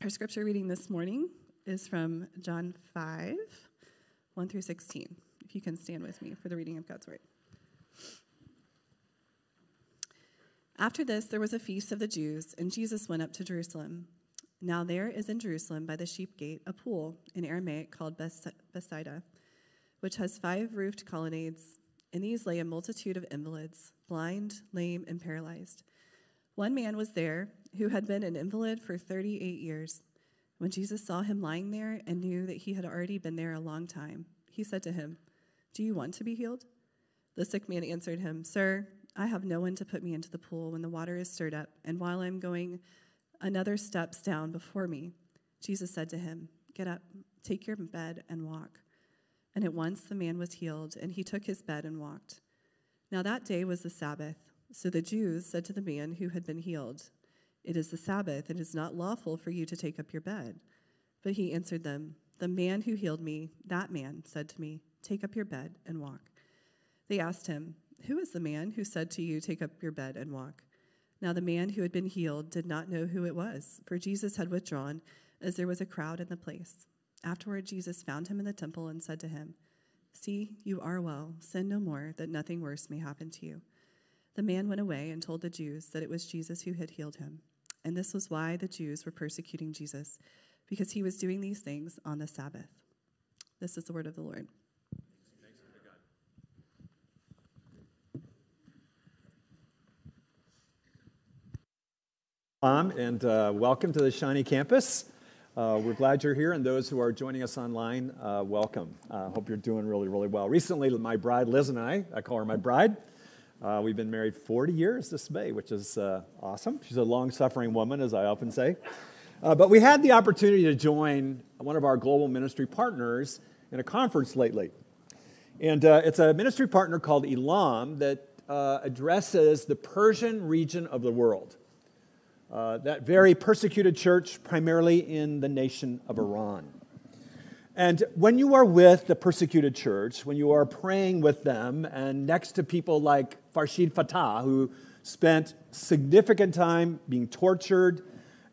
Our scripture reading this morning is from John 5, 1 through 16. If you can stand with me for the reading of God's word. After this, there was a feast of the Jews, and Jesus went up to Jerusalem. Now, there is in Jerusalem by the sheep gate a pool in Aramaic called Bethesda, which has five roofed colonnades. In these lay a multitude of invalids, blind, lame, and paralyzed. One man was there who had been an invalid for 38 years. When Jesus saw him lying there and knew that he had already been there a long time, he said to him, Do you want to be healed? The sick man answered him, Sir, I have no one to put me into the pool when the water is stirred up, and while I'm going, another steps down before me. Jesus said to him, Get up, take your bed, and walk. And at once the man was healed, and he took his bed and walked. Now that day was the Sabbath. So the Jews said to the man who had been healed, It is the Sabbath, and it is not lawful for you to take up your bed. But he answered them, The man who healed me, that man, said to me, Take up your bed and walk. They asked him, Who is the man who said to you, Take up your bed and walk? Now the man who had been healed did not know who it was, for Jesus had withdrawn, as there was a crowd in the place. Afterward, Jesus found him in the temple and said to him, See, you are well. Sin no more, that nothing worse may happen to you. The man went away and told the Jews that it was Jesus who had healed him. And this was why the Jews were persecuting Jesus, because he was doing these things on the Sabbath. This is the word of the Lord. Um, and uh, welcome to the Shawnee campus. Uh, we're glad you're here, and those who are joining us online, uh, welcome. I uh, hope you're doing really, really well. Recently, my bride Liz and I, I call her my bride, uh, we've been married 40 years this May, which is uh, awesome. She's a long suffering woman, as I often say. Uh, but we had the opportunity to join one of our global ministry partners in a conference lately. And uh, it's a ministry partner called Elam that uh, addresses the Persian region of the world. Uh, that very persecuted church, primarily in the nation of Iran. And when you are with the persecuted church, when you are praying with them and next to people like Farshid Fathi, who spent significant time being tortured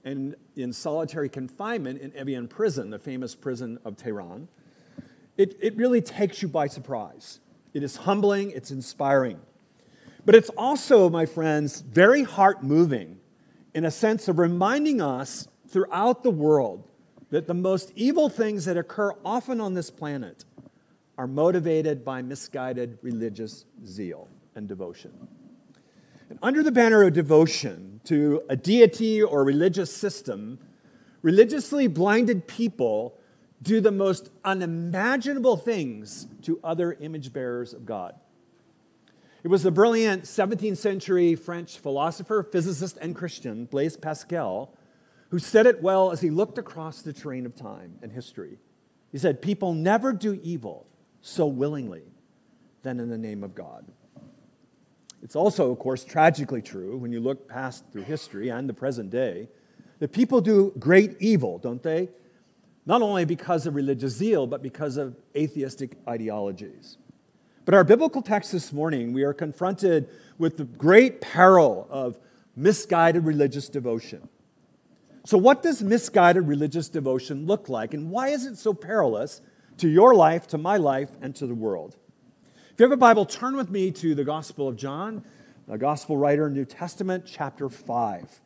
and in solitary confinement in Evin prison, the famous prison of Tehran, it, it really takes you by surprise. It is humbling, it's inspiring. But it's also, my friends, very heart moving in a sense of reminding us throughout the world that the most evil things that occur often on this planet are motivated by misguided religious zeal and devotion. And under the banner of devotion to a deity or religious system, religiously blinded people do the most unimaginable things to other image bearers of God. It was the brilliant 17th century French philosopher, physicist, and Christian Blaise Pascal who said it well as he looked across the terrain of time and history. He said, People never do evil so willingly than in the name of God. It's also, of course, tragically true when you look past through history and the present day that people do great evil, don't they? Not only because of religious zeal, but because of atheistic ideologies. But our biblical text this morning, we are confronted with the great peril of misguided religious devotion. So, what does misguided religious devotion look like, and why is it so perilous to your life, to my life, and to the world? If you have a Bible, turn with me to the Gospel of John, the Gospel writer, New Testament, chapter 5.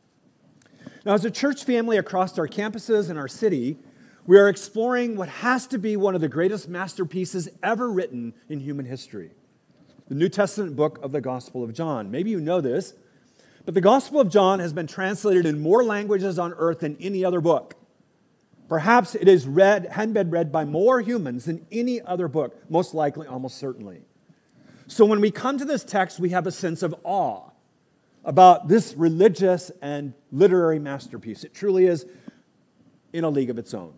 Now, as a church family across our campuses and our city, we are exploring what has to be one of the greatest masterpieces ever written in human history the New Testament book of the Gospel of John. Maybe you know this. But the Gospel of John has been translated in more languages on earth than any other book. Perhaps it is read, had been read by more humans than any other book, most likely, almost certainly. So when we come to this text, we have a sense of awe about this religious and literary masterpiece. It truly is in a league of its own.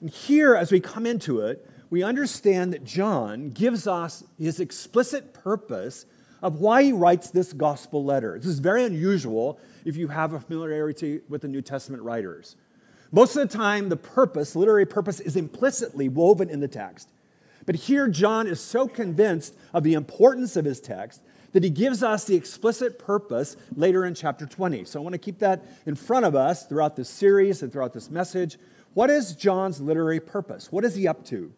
And here, as we come into it, we understand that John gives us his explicit purpose of why he writes this gospel letter. This is very unusual if you have a familiarity with the New Testament writers. Most of the time, the purpose, literary purpose, is implicitly woven in the text. But here, John is so convinced of the importance of his text that he gives us the explicit purpose later in chapter 20. So I want to keep that in front of us throughout this series and throughout this message. What is John's literary purpose? What is he up to?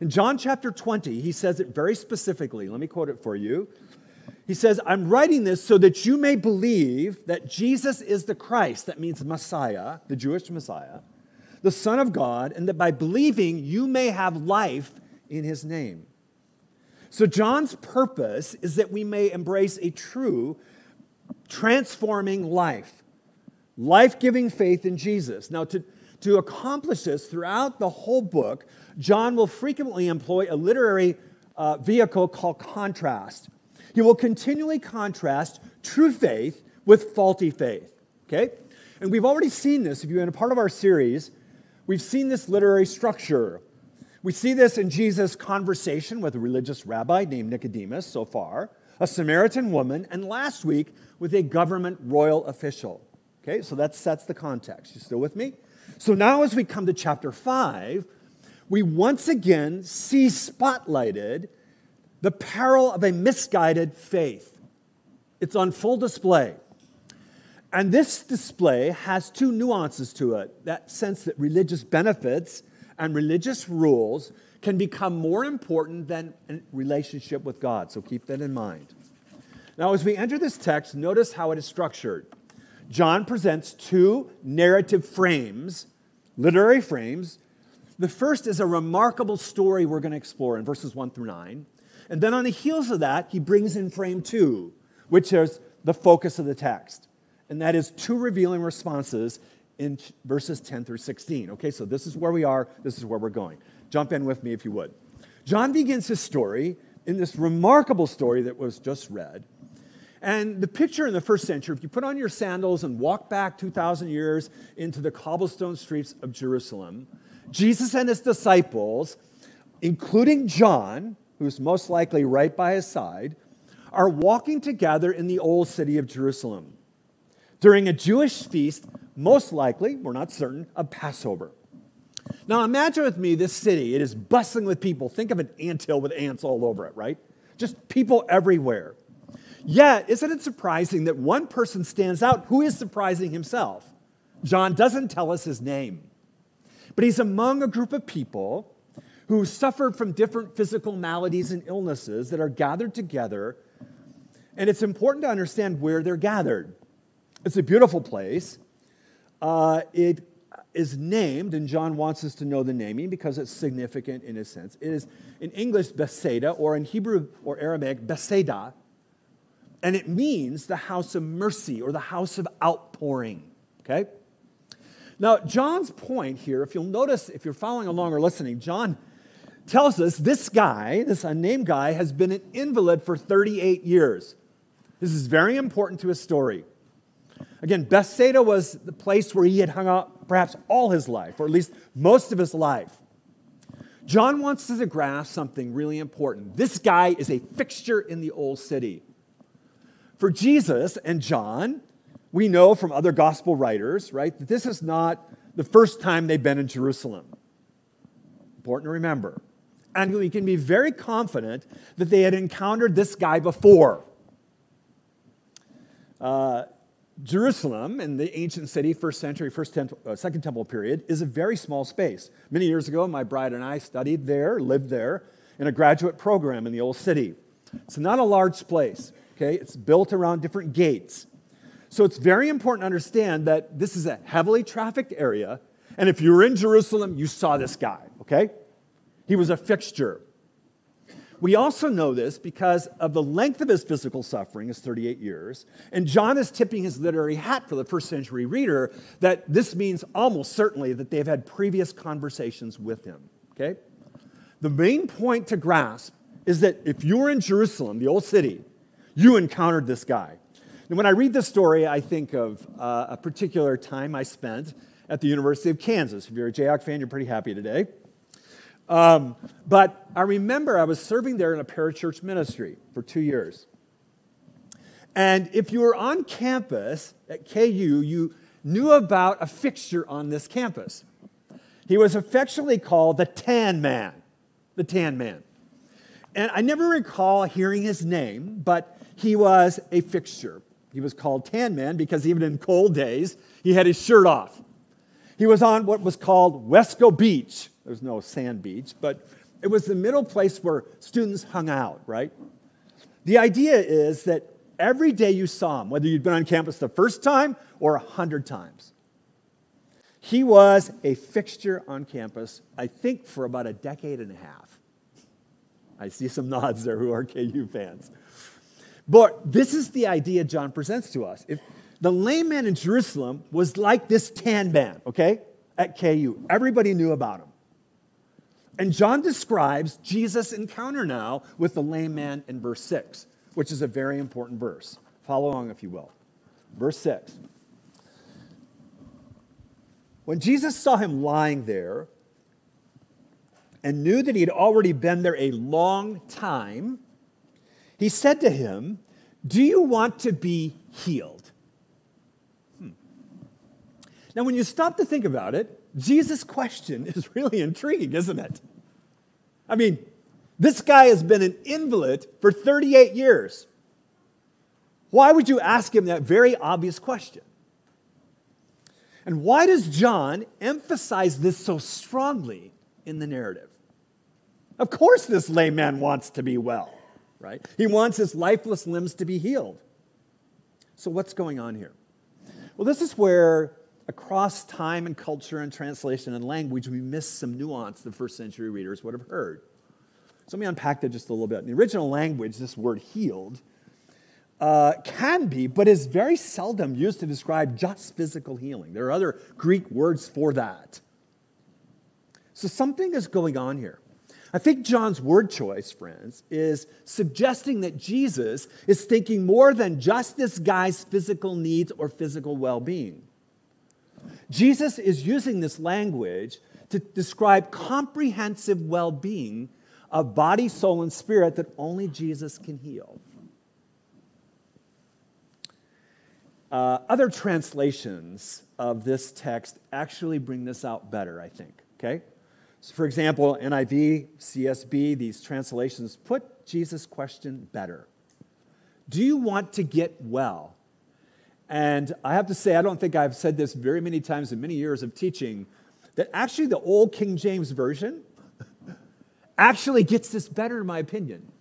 In John chapter 20, he says it very specifically. Let me quote it for you. He says, I'm writing this so that you may believe that Jesus is the Christ, that means Messiah, the Jewish Messiah, the Son of God, and that by believing you may have life in his name. So, John's purpose is that we may embrace a true, transforming life, life giving faith in Jesus. Now, to, to accomplish this throughout the whole book, John will frequently employ a literary uh, vehicle called contrast. He will continually contrast true faith with faulty faith. Okay? And we've already seen this. If you've been a part of our series, we've seen this literary structure. We see this in Jesus' conversation with a religious rabbi named Nicodemus so far, a Samaritan woman, and last week with a government royal official. Okay, so that sets the context. You still with me? So now, as we come to chapter 5, we once again see spotlighted the peril of a misguided faith. It's on full display. And this display has two nuances to it that sense that religious benefits and religious rules can become more important than a relationship with God. So keep that in mind. Now, as we enter this text, notice how it is structured. John presents two narrative frames, literary frames. The first is a remarkable story we're going to explore in verses 1 through 9. And then on the heels of that, he brings in frame two, which is the focus of the text. And that is two revealing responses in verses 10 through 16. Okay, so this is where we are, this is where we're going. Jump in with me if you would. John begins his story in this remarkable story that was just read. And the picture in the first century, if you put on your sandals and walk back 2,000 years into the cobblestone streets of Jerusalem, Jesus and his disciples, including John, who's most likely right by his side, are walking together in the old city of Jerusalem during a Jewish feast, most likely, we're not certain, of Passover. Now imagine with me this city. It is bustling with people. Think of an anthill with ants all over it, right? Just people everywhere. Yet, isn't it surprising that one person stands out who is surprising himself? John doesn't tell us his name, but he's among a group of people who suffered from different physical maladies and illnesses that are gathered together. And it's important to understand where they're gathered. It's a beautiful place. Uh, it is named, and John wants us to know the naming because it's significant in a sense. It is in English Bethesda, or in Hebrew or Aramaic Bethesda, and it means the house of mercy or the house of outpouring. Okay? Now, John's point here, if you'll notice, if you're following along or listening, John tells us this guy, this unnamed guy, has been an invalid for 38 years. This is very important to his story. Again, Bethesda was the place where he had hung out perhaps all his life, or at least most of his life. John wants us to grasp something really important. This guy is a fixture in the old city. For Jesus and John, we know from other gospel writers, right, that this is not the first time they've been in Jerusalem. Important to remember. And we can be very confident that they had encountered this guy before. Uh, Jerusalem, in the ancient city, first century, first temple, uh, second temple period, is a very small space. Many years ago, my bride and I studied there, lived there, in a graduate program in the old city. It's not a large place, okay? It's built around different gates. So it's very important to understand that this is a heavily trafficked area, and if you were in Jerusalem, you saw this guy, okay? He was a fixture. We also know this because of the length of his physical suffering is 38 years. And John is tipping his literary hat for the first century reader that this means almost certainly that they've had previous conversations with him. Okay? The main point to grasp is that if you were in Jerusalem, the old city, you encountered this guy. And when I read this story, I think of uh, a particular time I spent at the University of Kansas. If you're a Jayhawk fan, you're pretty happy today. Um, but I remember I was serving there in a parachurch ministry for two years. And if you were on campus at KU, you knew about a fixture on this campus. He was affectionately called the Tan Man. The Tan Man. And I never recall hearing his name, but he was a fixture. He was called Tan Man because even in cold days, he had his shirt off. He was on what was called Wescoe Beach. There's no sand beach, but it was the middle place where students hung out, right? The idea is that every day you saw him, whether you'd been on campus the first time or a hundred times, he was a fixture on campus, I think, for about a decade and a half. I see some nods there who are KU fans. But this is the idea John presents to us. If the lame man in Jerusalem was like this tan man, okay, at KU, everybody knew about him. And John describes Jesus' encounter now with the lame man in verse 6, which is a very important verse. Follow along, if you will. Verse 6. When Jesus saw him lying there and knew that he had already been there a long time, he said to him, Do you want to be healed? Hmm. Now, when you stop to think about it, Jesus' question is really intriguing, isn't it? I mean, this guy has been an invalid for 38 years. Why would you ask him that very obvious question? And why does John emphasize this so strongly in the narrative? Of course, this lame man wants to be well, right? He wants his lifeless limbs to be healed. So, what's going on here? Well, this is where, across time and culture and translation and language, we miss some nuance the first century readers would have heard. So let me unpack that just a little bit. In the original language, this word healed uh, can be, but is very seldom used to describe just physical healing. There are other Greek words for that. So something is going on here. I think John's word choice, friends, is suggesting that Jesus is thinking more than just this guy's physical needs or physical well being. Jesus is using this language to describe comprehensive well being of body, soul, and spirit that only Jesus can heal. Uh, other translations of this text actually bring this out better, I think. Okay? So, for example, NIV, CSB, these translations put Jesus' question better Do you want to get well? And I have to say, I don't think I've said this very many times in many years of teaching, that actually the old King James Version actually gets this better, in my opinion.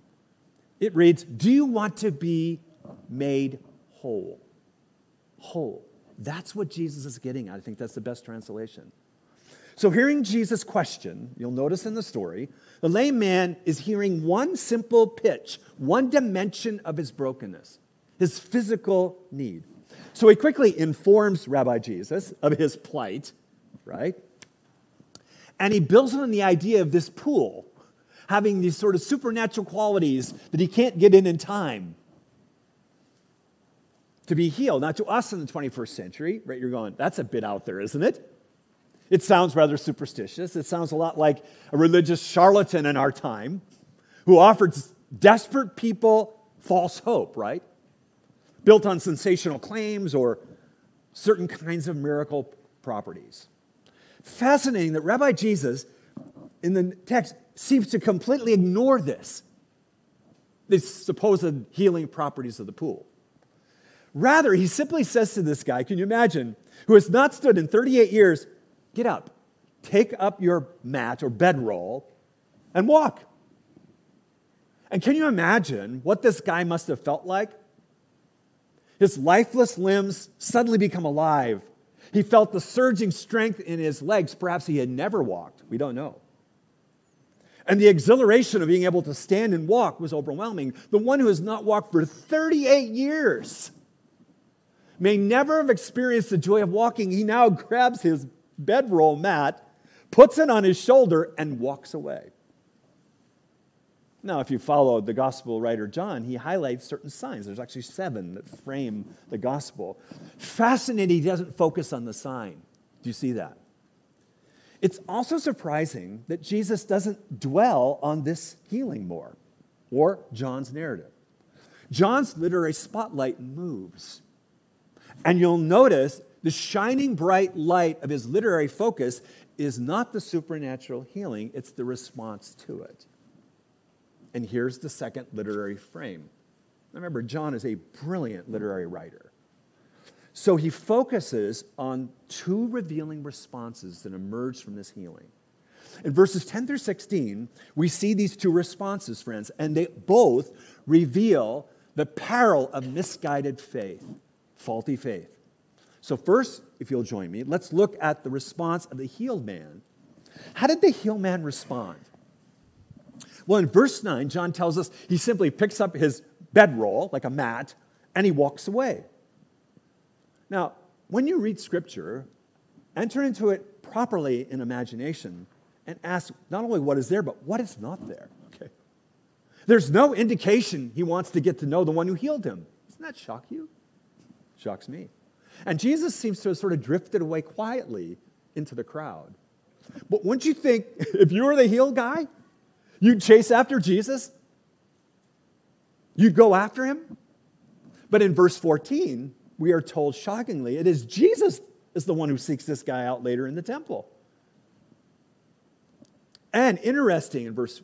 It reads, Do you want to be made whole? Whole. That's what Jesus is getting. I think that's the best translation. So, hearing Jesus' question, you'll notice in the story, the lame man is hearing one simple pitch, one dimension of his brokenness, his physical need. So, he quickly informs Rabbi Jesus of his plight, right? And he builds on the idea of this pool having these sort of supernatural qualities that he can't get in in time to be healed. Now, to us in the 21st century, right, you're going, that's a bit out there, isn't it? It sounds rather superstitious. It sounds a lot like a religious charlatan in our time who offered desperate people false hope, right? Built on sensational claims or certain kinds of miracle properties. Fascinating that Rabbi Jesus in the text seems to completely ignore this, the supposed healing properties of the pool. Rather, he simply says to this guy, can you imagine, who has not stood in 38 years, get up, take up your mat or bedroll, and walk. And can you imagine what this guy must have felt like? His lifeless limbs suddenly become alive. He felt the surging strength in his legs. Perhaps he had never walked. We don't know. And the exhilaration of being able to stand and walk was overwhelming. The one who has not walked for 38 years may never have experienced the joy of walking. He now grabs his bedroll mat, puts it on his shoulder, and walks away. Now, if you follow the gospel writer John, he highlights certain signs. There's actually seven that frame the gospel. Fascinating, he doesn't focus on the sign. Do you see that? It's also surprising that Jesus doesn't dwell on this healing more or John's narrative. John's literary spotlight moves. And you'll notice the shining bright light of his literary focus is not the supernatural healing, it's the response to it. And here's the second literary frame Remember, John is a brilliant literary writer. So he focuses on two revealing responses that emerge from this healing. In verses 10 through 16, we see these two responses, friends, and they both reveal the peril of misguided faith, faulty faith. So, first, if you'll join me, let's look at the response of the healed man. How did the healed man respond? Well, in verse 9, John tells us he simply picks up his bedroll, like a mat, and he walks away. Now, when you read scripture, enter into it properly in imagination and ask not only what is there, but what is not there. Okay. There's no indication he wants to get to know the one who healed him. Doesn't that shock you? Shocks me. And Jesus seems to have sort of drifted away quietly into the crowd. But wouldn't you think, if you were the healed guy, you'd chase after Jesus? You'd go after him? But in verse 14, we are told shockingly, it is Jesus is the one who seeks this guy out later in the temple. And interesting in verse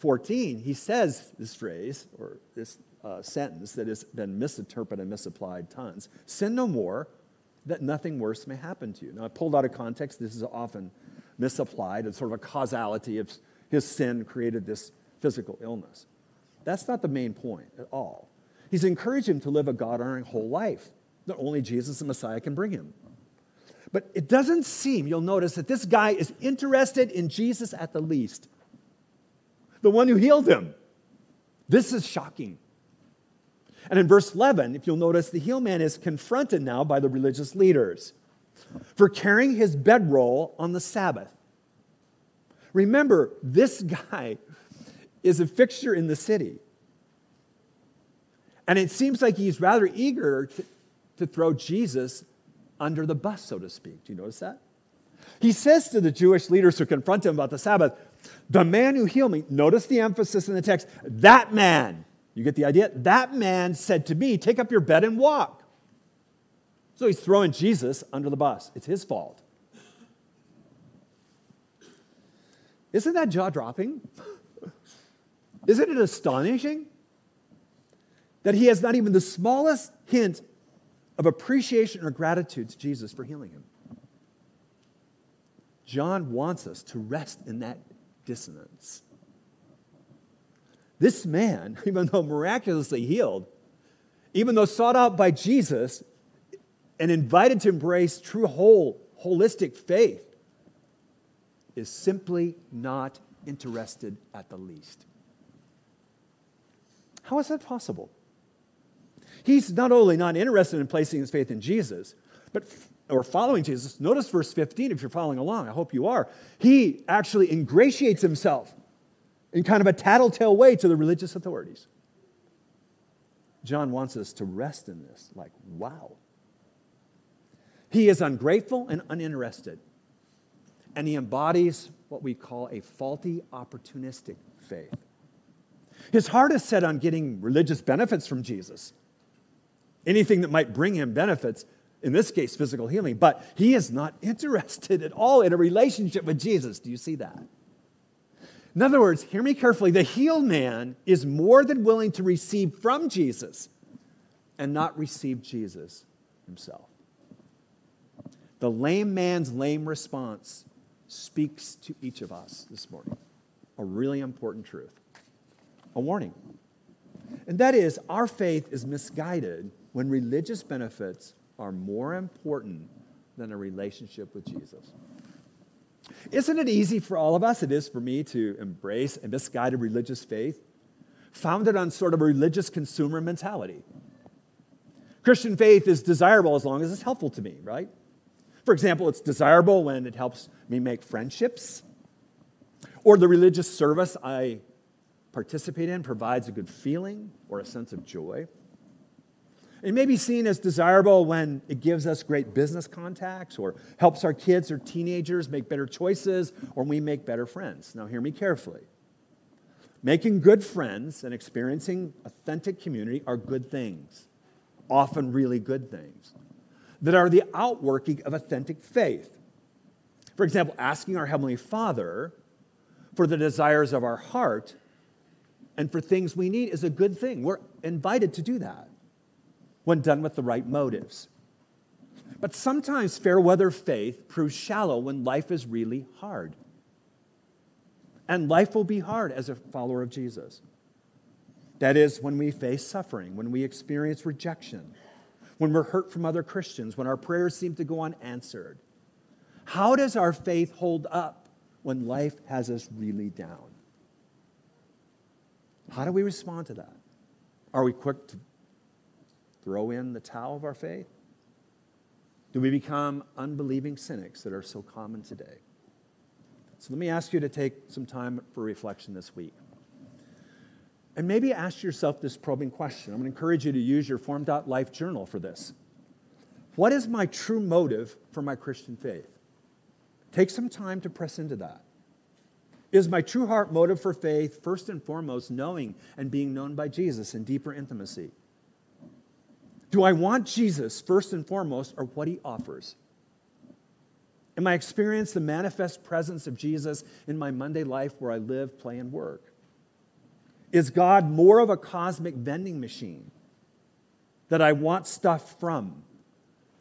14, he says this phrase or this uh, sentence that has been misinterpreted and misapplied tons sin no more, that nothing worse may happen to you. Now, I pulled out of context, this is often misapplied. It's sort of a causality of his sin created this physical illness. That's not the main point at all. He's encouraged him to live a God honoring whole life that only Jesus the Messiah can bring him. But it doesn't seem, you'll notice, that this guy is interested in Jesus at the least, the one who healed him. This is shocking. And in verse 11, if you'll notice, the healed man is confronted now by the religious leaders for carrying his bedroll on the Sabbath. Remember, this guy is a fixture in the city. And it seems like he's rather eager to, to throw Jesus under the bus, so to speak. Do you notice that? He says to the Jewish leaders who confront him about the Sabbath, the man who healed me, notice the emphasis in the text, that man you get the idea? That man said to me, Take up your bed and walk. So he's throwing Jesus under the bus. It's his fault. Isn't that jaw dropping? Isn't it astonishing that he has not even the smallest hint of appreciation or gratitude to Jesus for healing him? John wants us to rest in that dissonance. This man, even though miraculously healed, even though sought out by Jesus and invited to embrace true whole, holistic faith, is simply not interested at the least. How is that possible? He's not only not interested in placing his faith in Jesus, but or following Jesus. Notice verse 15 if you're following along. I hope you are. He actually ingratiates himself in kind of a tattletale way to the religious authorities. John wants us to rest in this like, wow. He is ungrateful and uninterested, and he embodies what we call a faulty, opportunistic faith. His heart is set on getting religious benefits from Jesus, anything that might bring him benefits, in this case, physical healing, but he is not interested at all in a relationship with Jesus. Do you see that? In other words, hear me carefully. The healed man is more than willing to receive from Jesus and not receive Jesus himself. The lame man's lame response speaks to each of us this morning. A really important truth, a warning. And that is, our faith is misguided when religious benefits are more important than a relationship with Jesus. Isn't it easy for all of us? It is for me to embrace a misguided religious faith founded on sort of a religious consumer mentality. Christian faith is desirable as long as it's helpful to me, right? For example, it's desirable when it helps me make friendships, or the religious service I participate in provides a good feeling or a sense of joy. It may be seen as desirable when it gives us great business contacts or helps our kids or teenagers make better choices or we make better friends. Now, hear me carefully. Making good friends and experiencing authentic community are good things, often really good things, that are the outworking of authentic faith. For example, asking our Heavenly Father for the desires of our heart and for things we need is a good thing. We're invited to do that when done with the right motives. But sometimes fair weather faith proves shallow when life is really hard. And life will be hard as a follower of Jesus. That is, when we face suffering, when we experience rejection, when we're hurt from other Christians, when our prayers seem to go unanswered. How does our faith hold up when life has us really down? How do we respond to that? Are we quick to throw in the towel of our faith? Do we become unbelieving cynics that are so common today? So let me ask you to take some time for reflection this week. And maybe ask yourself this probing question. I'm going to encourage you to use your form.life journal for this. What is my true motive for my Christian faith? Take some time to press into that. Is my true heart motive for faith first and foremost knowing and being known by Jesus in deeper intimacy? Do I want Jesus first and foremost or what he offers? Am I experiencing the manifest presence of Jesus in my Monday life where I live, play, and work? Is God more of a cosmic vending machine that I want stuff from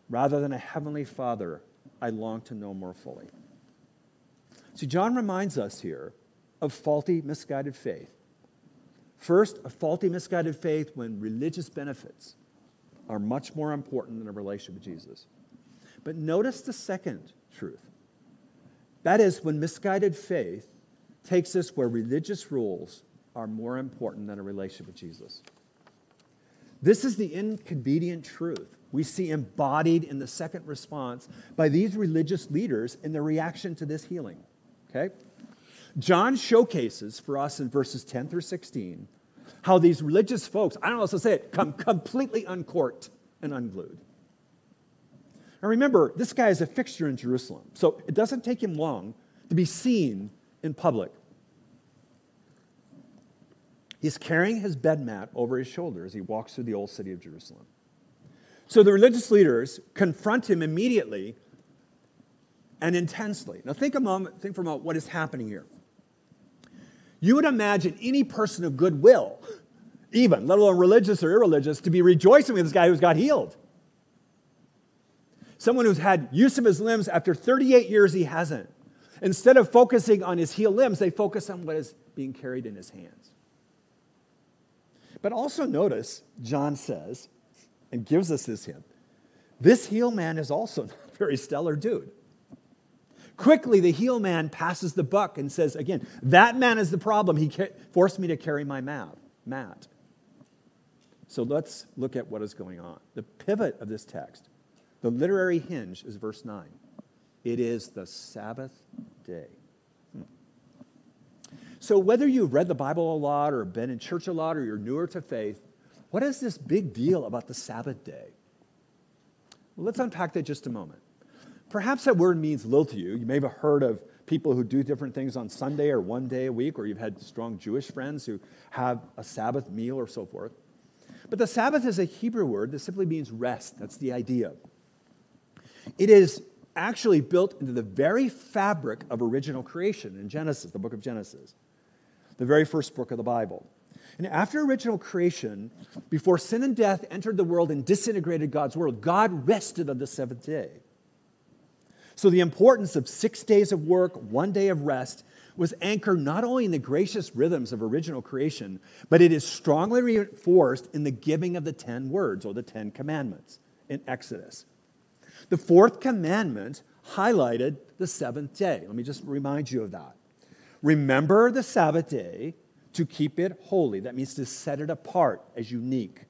rather than a heavenly Father I long to know more fully? See, John reminds us here of faulty, misguided faith. First, a faulty, misguided faith when religious benefits are much more important than a relationship with Jesus. But notice the second truth. That is, when misguided faith takes us where religious rules are more important than a relationship with Jesus. This is the inconvenient truth we see embodied in the second response by these religious leaders in their reaction to this healing. Okay? John showcases for us in verses 10 through 16 how these religious folks, I don't know how to say it, come completely uncorked and unglued. Now remember, this guy is a fixture in Jerusalem, so it doesn't take him long to be seen in public. He's carrying his bed mat over his shoulder as he walks through the old city of Jerusalem. So the religious leaders confront him immediately and intensely. Now, think a moment, think for a moment what is happening here. You would imagine any person of goodwill, even, let alone religious or irreligious, to be rejoicing with this guy who's got healed. Someone who's had use of his limbs after 38 years, he hasn't. Instead of focusing on his healed limbs, they focus on what is being carried in his hands. But also notice, John says, and gives us this hint this heel man is also not a very stellar dude. Quickly, the heel man passes the buck and says, again, that man is the problem. He forced me to carry my mat. mat. So let's look at what is going on. The pivot of this text, the literary hinge, is verse 9. It is the Sabbath day. So, whether you've read the Bible a lot or been in church a lot or you're newer to faith, what is this big deal about the Sabbath day? Well, let's unpack that just a moment. Perhaps that word means little to you. You may have heard of people who do different things on Sunday or one day a week, or you've had strong Jewish friends who have a Sabbath meal or so forth. But the Sabbath is a Hebrew word that simply means rest. That's the idea. It is actually built into the very fabric of original creation in Genesis, the book of Genesis, the very first book of the Bible. And after original creation, before sin and death entered the world and disintegrated God's world, God rested on the seventh day. So, the importance of six days of work, one day of rest, was anchored not only in the gracious rhythms of original creation, but it is strongly reinforced in the giving of the 10 words or the 10 commandments in Exodus. The fourth commandment highlighted the seventh day. Let me just remind you of that. Remember the Sabbath day to keep it holy. That means to set it apart as unique.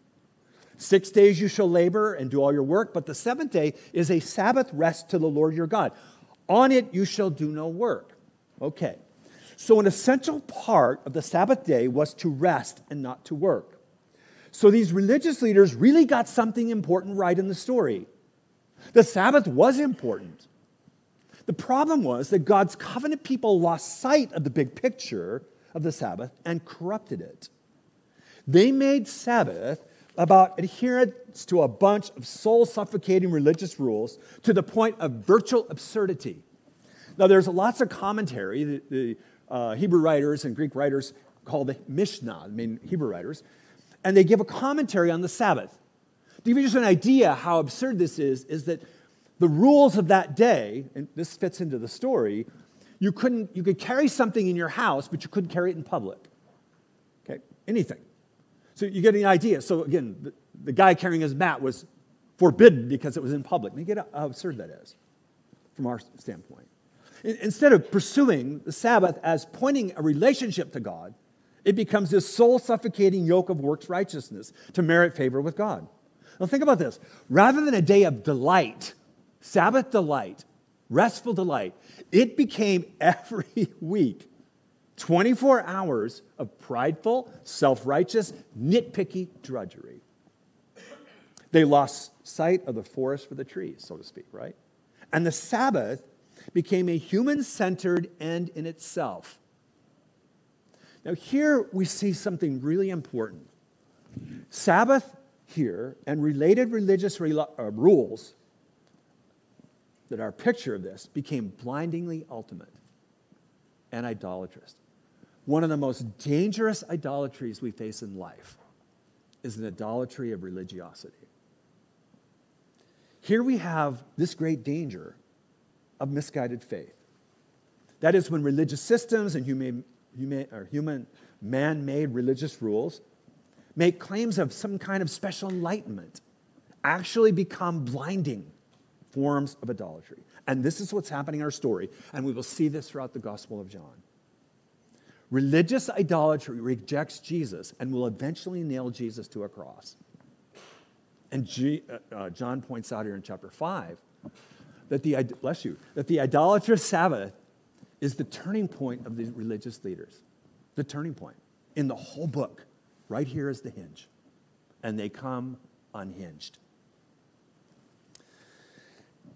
Six days you shall labor and do all your work, but the seventh day is a Sabbath rest to the Lord your God. On it you shall do no work. Okay. So, an essential part of the Sabbath day was to rest and not to work. So, these religious leaders really got something important right in the story. The Sabbath was important. The problem was that God's covenant people lost sight of the big picture of the Sabbath and corrupted it. They made Sabbath about adherence to a bunch of soul suffocating religious rules to the point of virtual absurdity. Now, there's lots of commentary. The, the uh, Hebrew writers and Greek writers call the Mishnah, I mean, Hebrew writers. and they give a commentary on the Sabbath. To give you just an idea how absurd this is, is that the rules of that day, and this fits into the story, you couldn't, you could carry something in your house, but you couldn't carry it in public. Okay, anything. So you get an idea. So again, the, the guy carrying his mat was forbidden because it was in public. And you get how absurd that is from our standpoint. Instead of pursuing the Sabbath as pointing a relationship to God, it becomes this soul suffocating yoke of works righteousness to merit favor with God. Now, think about this. Rather than a day of delight, Sabbath delight, restful delight, it became every week 24 hours of prideful, self righteous, nitpicky drudgery. They lost sight of the forest for the trees, so to speak, right? And the Sabbath became a human centered end in itself. Now, here we see something really important. Sabbath here and related religious re- uh, rules that our picture of this became blindingly ultimate and idolatrous. One of the most dangerous idolatries we face in life is an idolatry of religiosity. Here we have this great danger of misguided faith. That is when religious systems and human, human, or human man made religious rules make claims of some kind of special enlightenment actually become blinding forms of idolatry. And this is what's happening in our story, and we will see this throughout the Gospel of John. Religious idolatry rejects Jesus and will eventually nail Jesus to a cross. And G, uh, uh, John points out here in chapter 5 that the, bless you, that the idolatrous Sabbath is the turning point of the religious leaders. The turning point in the whole book. Right here is the hinge. And they come unhinged.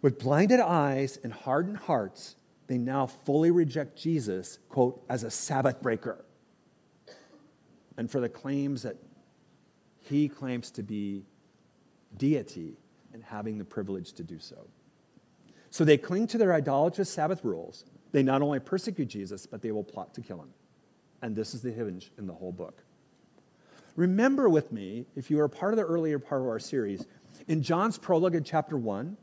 With blinded eyes and hardened hearts, they now fully reject Jesus, quote, as a Sabbath breaker. And for the claims that he claims to be deity and having the privilege to do so. So they cling to their idolatrous Sabbath rules. They not only persecute Jesus, but they will plot to kill him. And this is the hinge in the whole book. Remember with me, if you are part of the earlier part of our series, in John's prologue in chapter 1,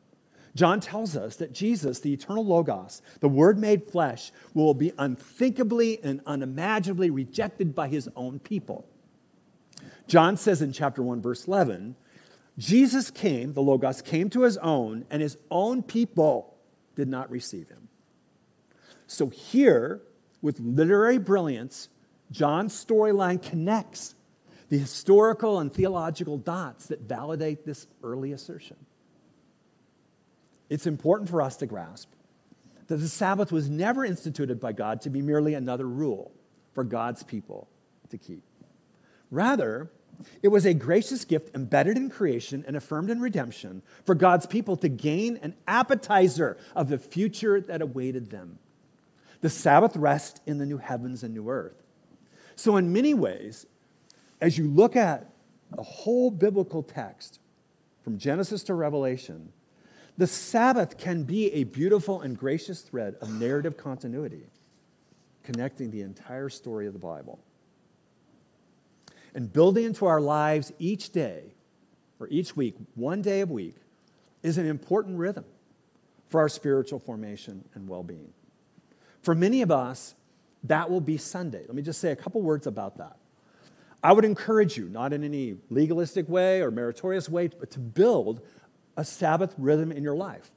John tells us that Jesus, the eternal Logos, the Word made flesh, will be unthinkably and unimaginably rejected by his own people. John says in chapter 1, verse 11, Jesus came, the Logos came to his own, and his own people did not receive him. So here, with literary brilliance, John's storyline connects the historical and theological dots that validate this early assertion. It's important for us to grasp that the Sabbath was never instituted by God to be merely another rule for God's people to keep. Rather, it was a gracious gift embedded in creation and affirmed in redemption for God's people to gain an appetizer of the future that awaited them. The Sabbath rest in the new heavens and new earth. So, in many ways, as you look at the whole biblical text from Genesis to Revelation, the Sabbath can be a beautiful and gracious thread of narrative continuity connecting the entire story of the Bible and building into our lives each day or each week, one day a week, is an important rhythm for our spiritual formation and well being. For many of us, that will be Sunday. Let me just say a couple words about that. I would encourage you, not in any legalistic way or meritorious way, but to build a Sabbath rhythm in your life.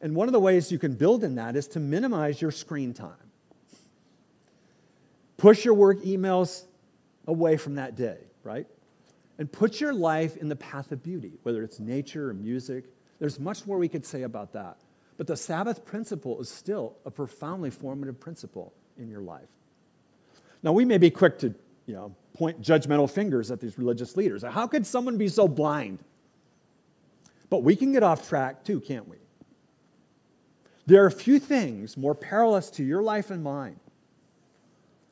And one of the ways you can build in that is to minimize your screen time. Push your work emails away from that day, right? And put your life in the path of beauty, whether it's nature or music. There's much more we could say about that. But the Sabbath principle is still a profoundly formative principle in your life. Now, we may be quick to you know, point judgmental fingers at these religious leaders. How could someone be so blind? But we can get off track too, can't we? There are a few things more perilous to your life and mine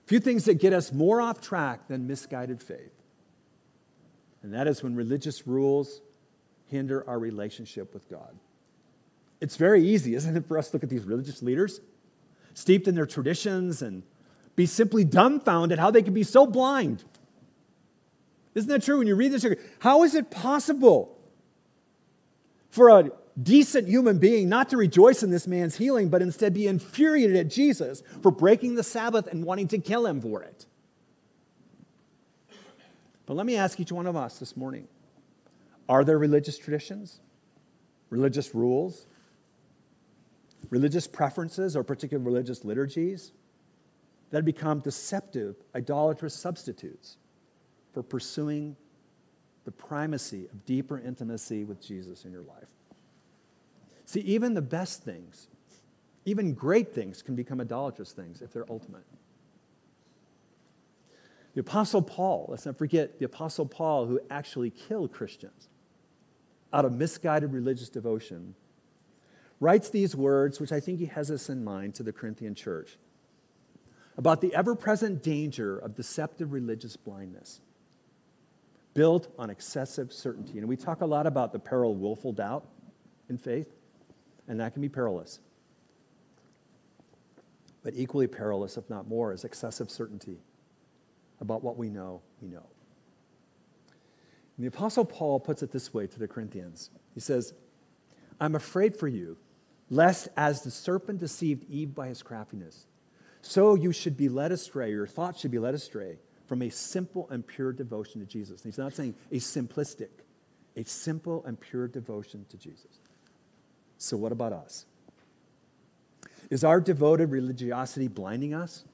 few things that get us more off track than misguided faith. And that is when religious rules hinder our relationship with God. It's very easy, isn't it, for us to look at these religious leaders, steeped in their traditions, and be simply dumbfounded how they can be so blind. Isn't that true? When you read this, how is it possible for a decent human being not to rejoice in this man's healing, but instead be infuriated at Jesus for breaking the Sabbath and wanting to kill him for it? But let me ask each one of us this morning are there religious traditions, religious rules, religious preferences, or particular religious liturgies that become deceptive, idolatrous substitutes for pursuing the primacy of deeper intimacy with Jesus in your life? See, even the best things, even great things, can become idolatrous things if they're ultimate. The Apostle Paul, let's not forget the Apostle Paul who actually killed Christians out of misguided religious devotion, writes these words, which I think he has this in mind to the Corinthian church, about the ever present danger of deceptive religious blindness built on excessive certainty. And we talk a lot about the peril of willful doubt in faith, and that can be perilous. But equally perilous, if not more, is excessive certainty about what we know, we know. And the Apostle Paul puts it this way to the Corinthians He says, I'm afraid for you, lest as the serpent deceived Eve by his craftiness, so you should be led astray, your thoughts should be led astray from a simple and pure devotion to Jesus. And he's not saying a simplistic, a simple and pure devotion to Jesus. So, what about us? Is our devoted religiosity blinding us?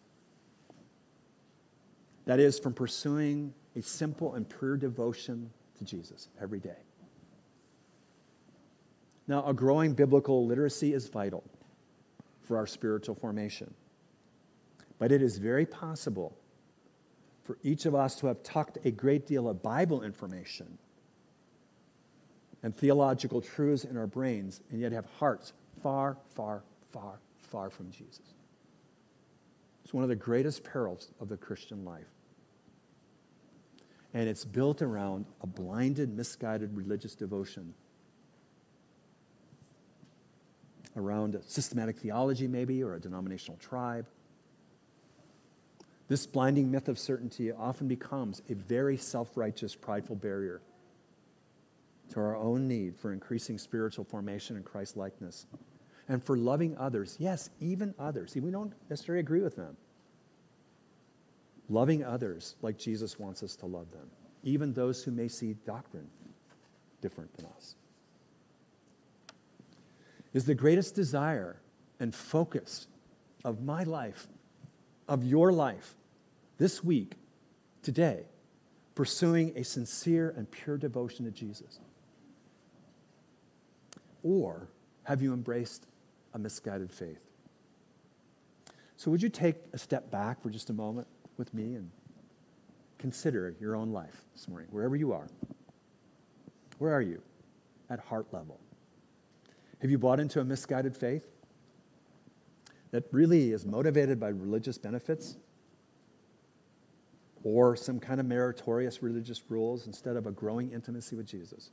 That is, from pursuing a simple and pure devotion to Jesus every day. Now, a growing biblical literacy is vital for our spiritual formation. But it is very possible for each of us to have tucked a great deal of Bible information and theological truths in our brains and yet have hearts far, far, far, far from Jesus. It's one of the greatest perils of the Christian life and it's built around a blinded, misguided religious devotion. Around a systematic theology, maybe, or a denominational tribe. This blinding myth of certainty often becomes a very self righteous, prideful barrier to our own need for increasing spiritual formation and Christ likeness and for loving others. Yes, even others. See, we don't necessarily agree with them loving others like Jesus wants us to love them, even those who may see doctrine different than us. Is the greatest desire and focus of my life, of your life, this week, today, pursuing a sincere and pure devotion to Jesus? Or have you embraced a misguided faith? So, would you take a step back for just a moment? with me and consider your own life this morning, wherever you are. Where are you at heart level? Have you bought into a misguided faith that really is motivated by religious benefits or some kind of meritorious religious rules instead of a growing intimacy with Jesus?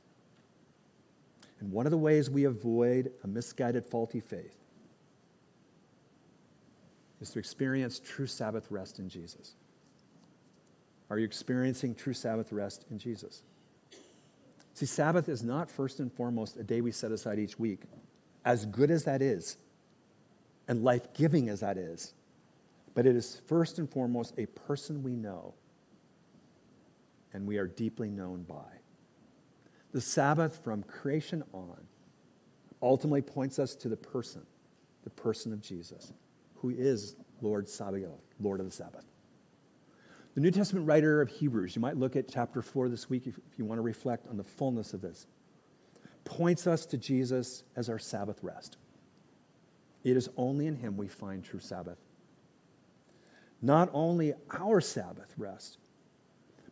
And one of the ways we avoid a misguided, faulty faith is to experience true Sabbath rest in Jesus. Are you experiencing true Sabbath rest in Jesus? See, Sabbath is not first and foremost a day we set aside each week, as good as that is, and life giving as that is, but it is first and foremost a person we know and we are deeply known by. The Sabbath from creation on ultimately points us to the person, the person of Jesus who is Lord Sabaoth, Lord of the Sabbath. The New Testament writer of Hebrews, you might look at chapter 4 this week if you want to reflect on the fullness of this, points us to Jesus as our Sabbath rest. It is only in him we find true Sabbath. Not only our Sabbath rest,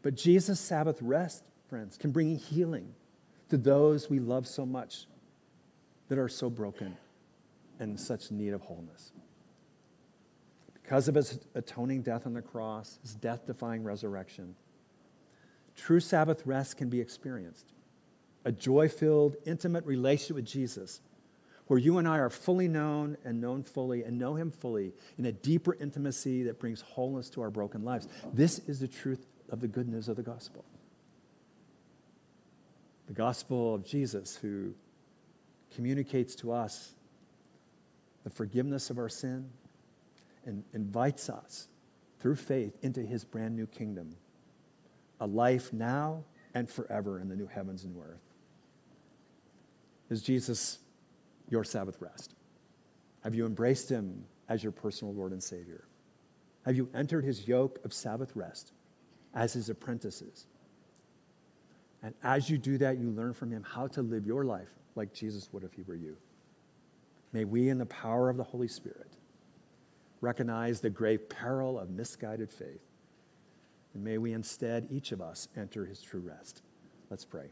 but Jesus' Sabbath rest, friends, can bring healing to those we love so much that are so broken and in such need of wholeness. Because of his atoning death on the cross, his death defying resurrection, true Sabbath rest can be experienced. A joy filled, intimate relationship with Jesus, where you and I are fully known and known fully and know him fully in a deeper intimacy that brings wholeness to our broken lives. This is the truth of the good news of the gospel. The gospel of Jesus, who communicates to us the forgiveness of our sin and invites us through faith into his brand new kingdom, a life now and forever in the new heavens and new earth. Is Jesus your Sabbath rest? Have you embraced him as your personal Lord and Savior? Have you entered his yoke of Sabbath rest as his apprentices? And as you do that, you learn from him how to live your life like Jesus would if he were you. May we, in the power of the Holy Spirit, recognize the grave peril of misguided faith. And may we instead, each of us, enter his true rest. Let's pray.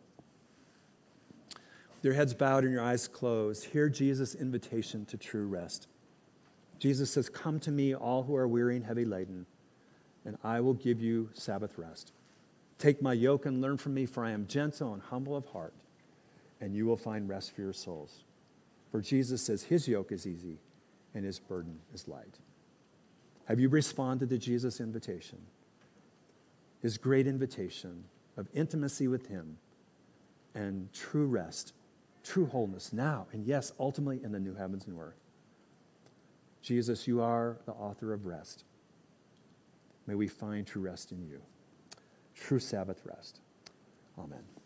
Your heads bowed and your eyes closed, hear Jesus' invitation to true rest. Jesus says, Come to me, all who are weary and heavy laden, and I will give you Sabbath rest. Take my yoke and learn from me, for I am gentle and humble of heart, and you will find rest for your souls. For Jesus says his yoke is easy and his burden is light. Have you responded to Jesus' invitation? His great invitation of intimacy with him and true rest, true wholeness now, and yes, ultimately in the new heavens and earth. Jesus, you are the author of rest. May we find true rest in you, true Sabbath rest. Amen.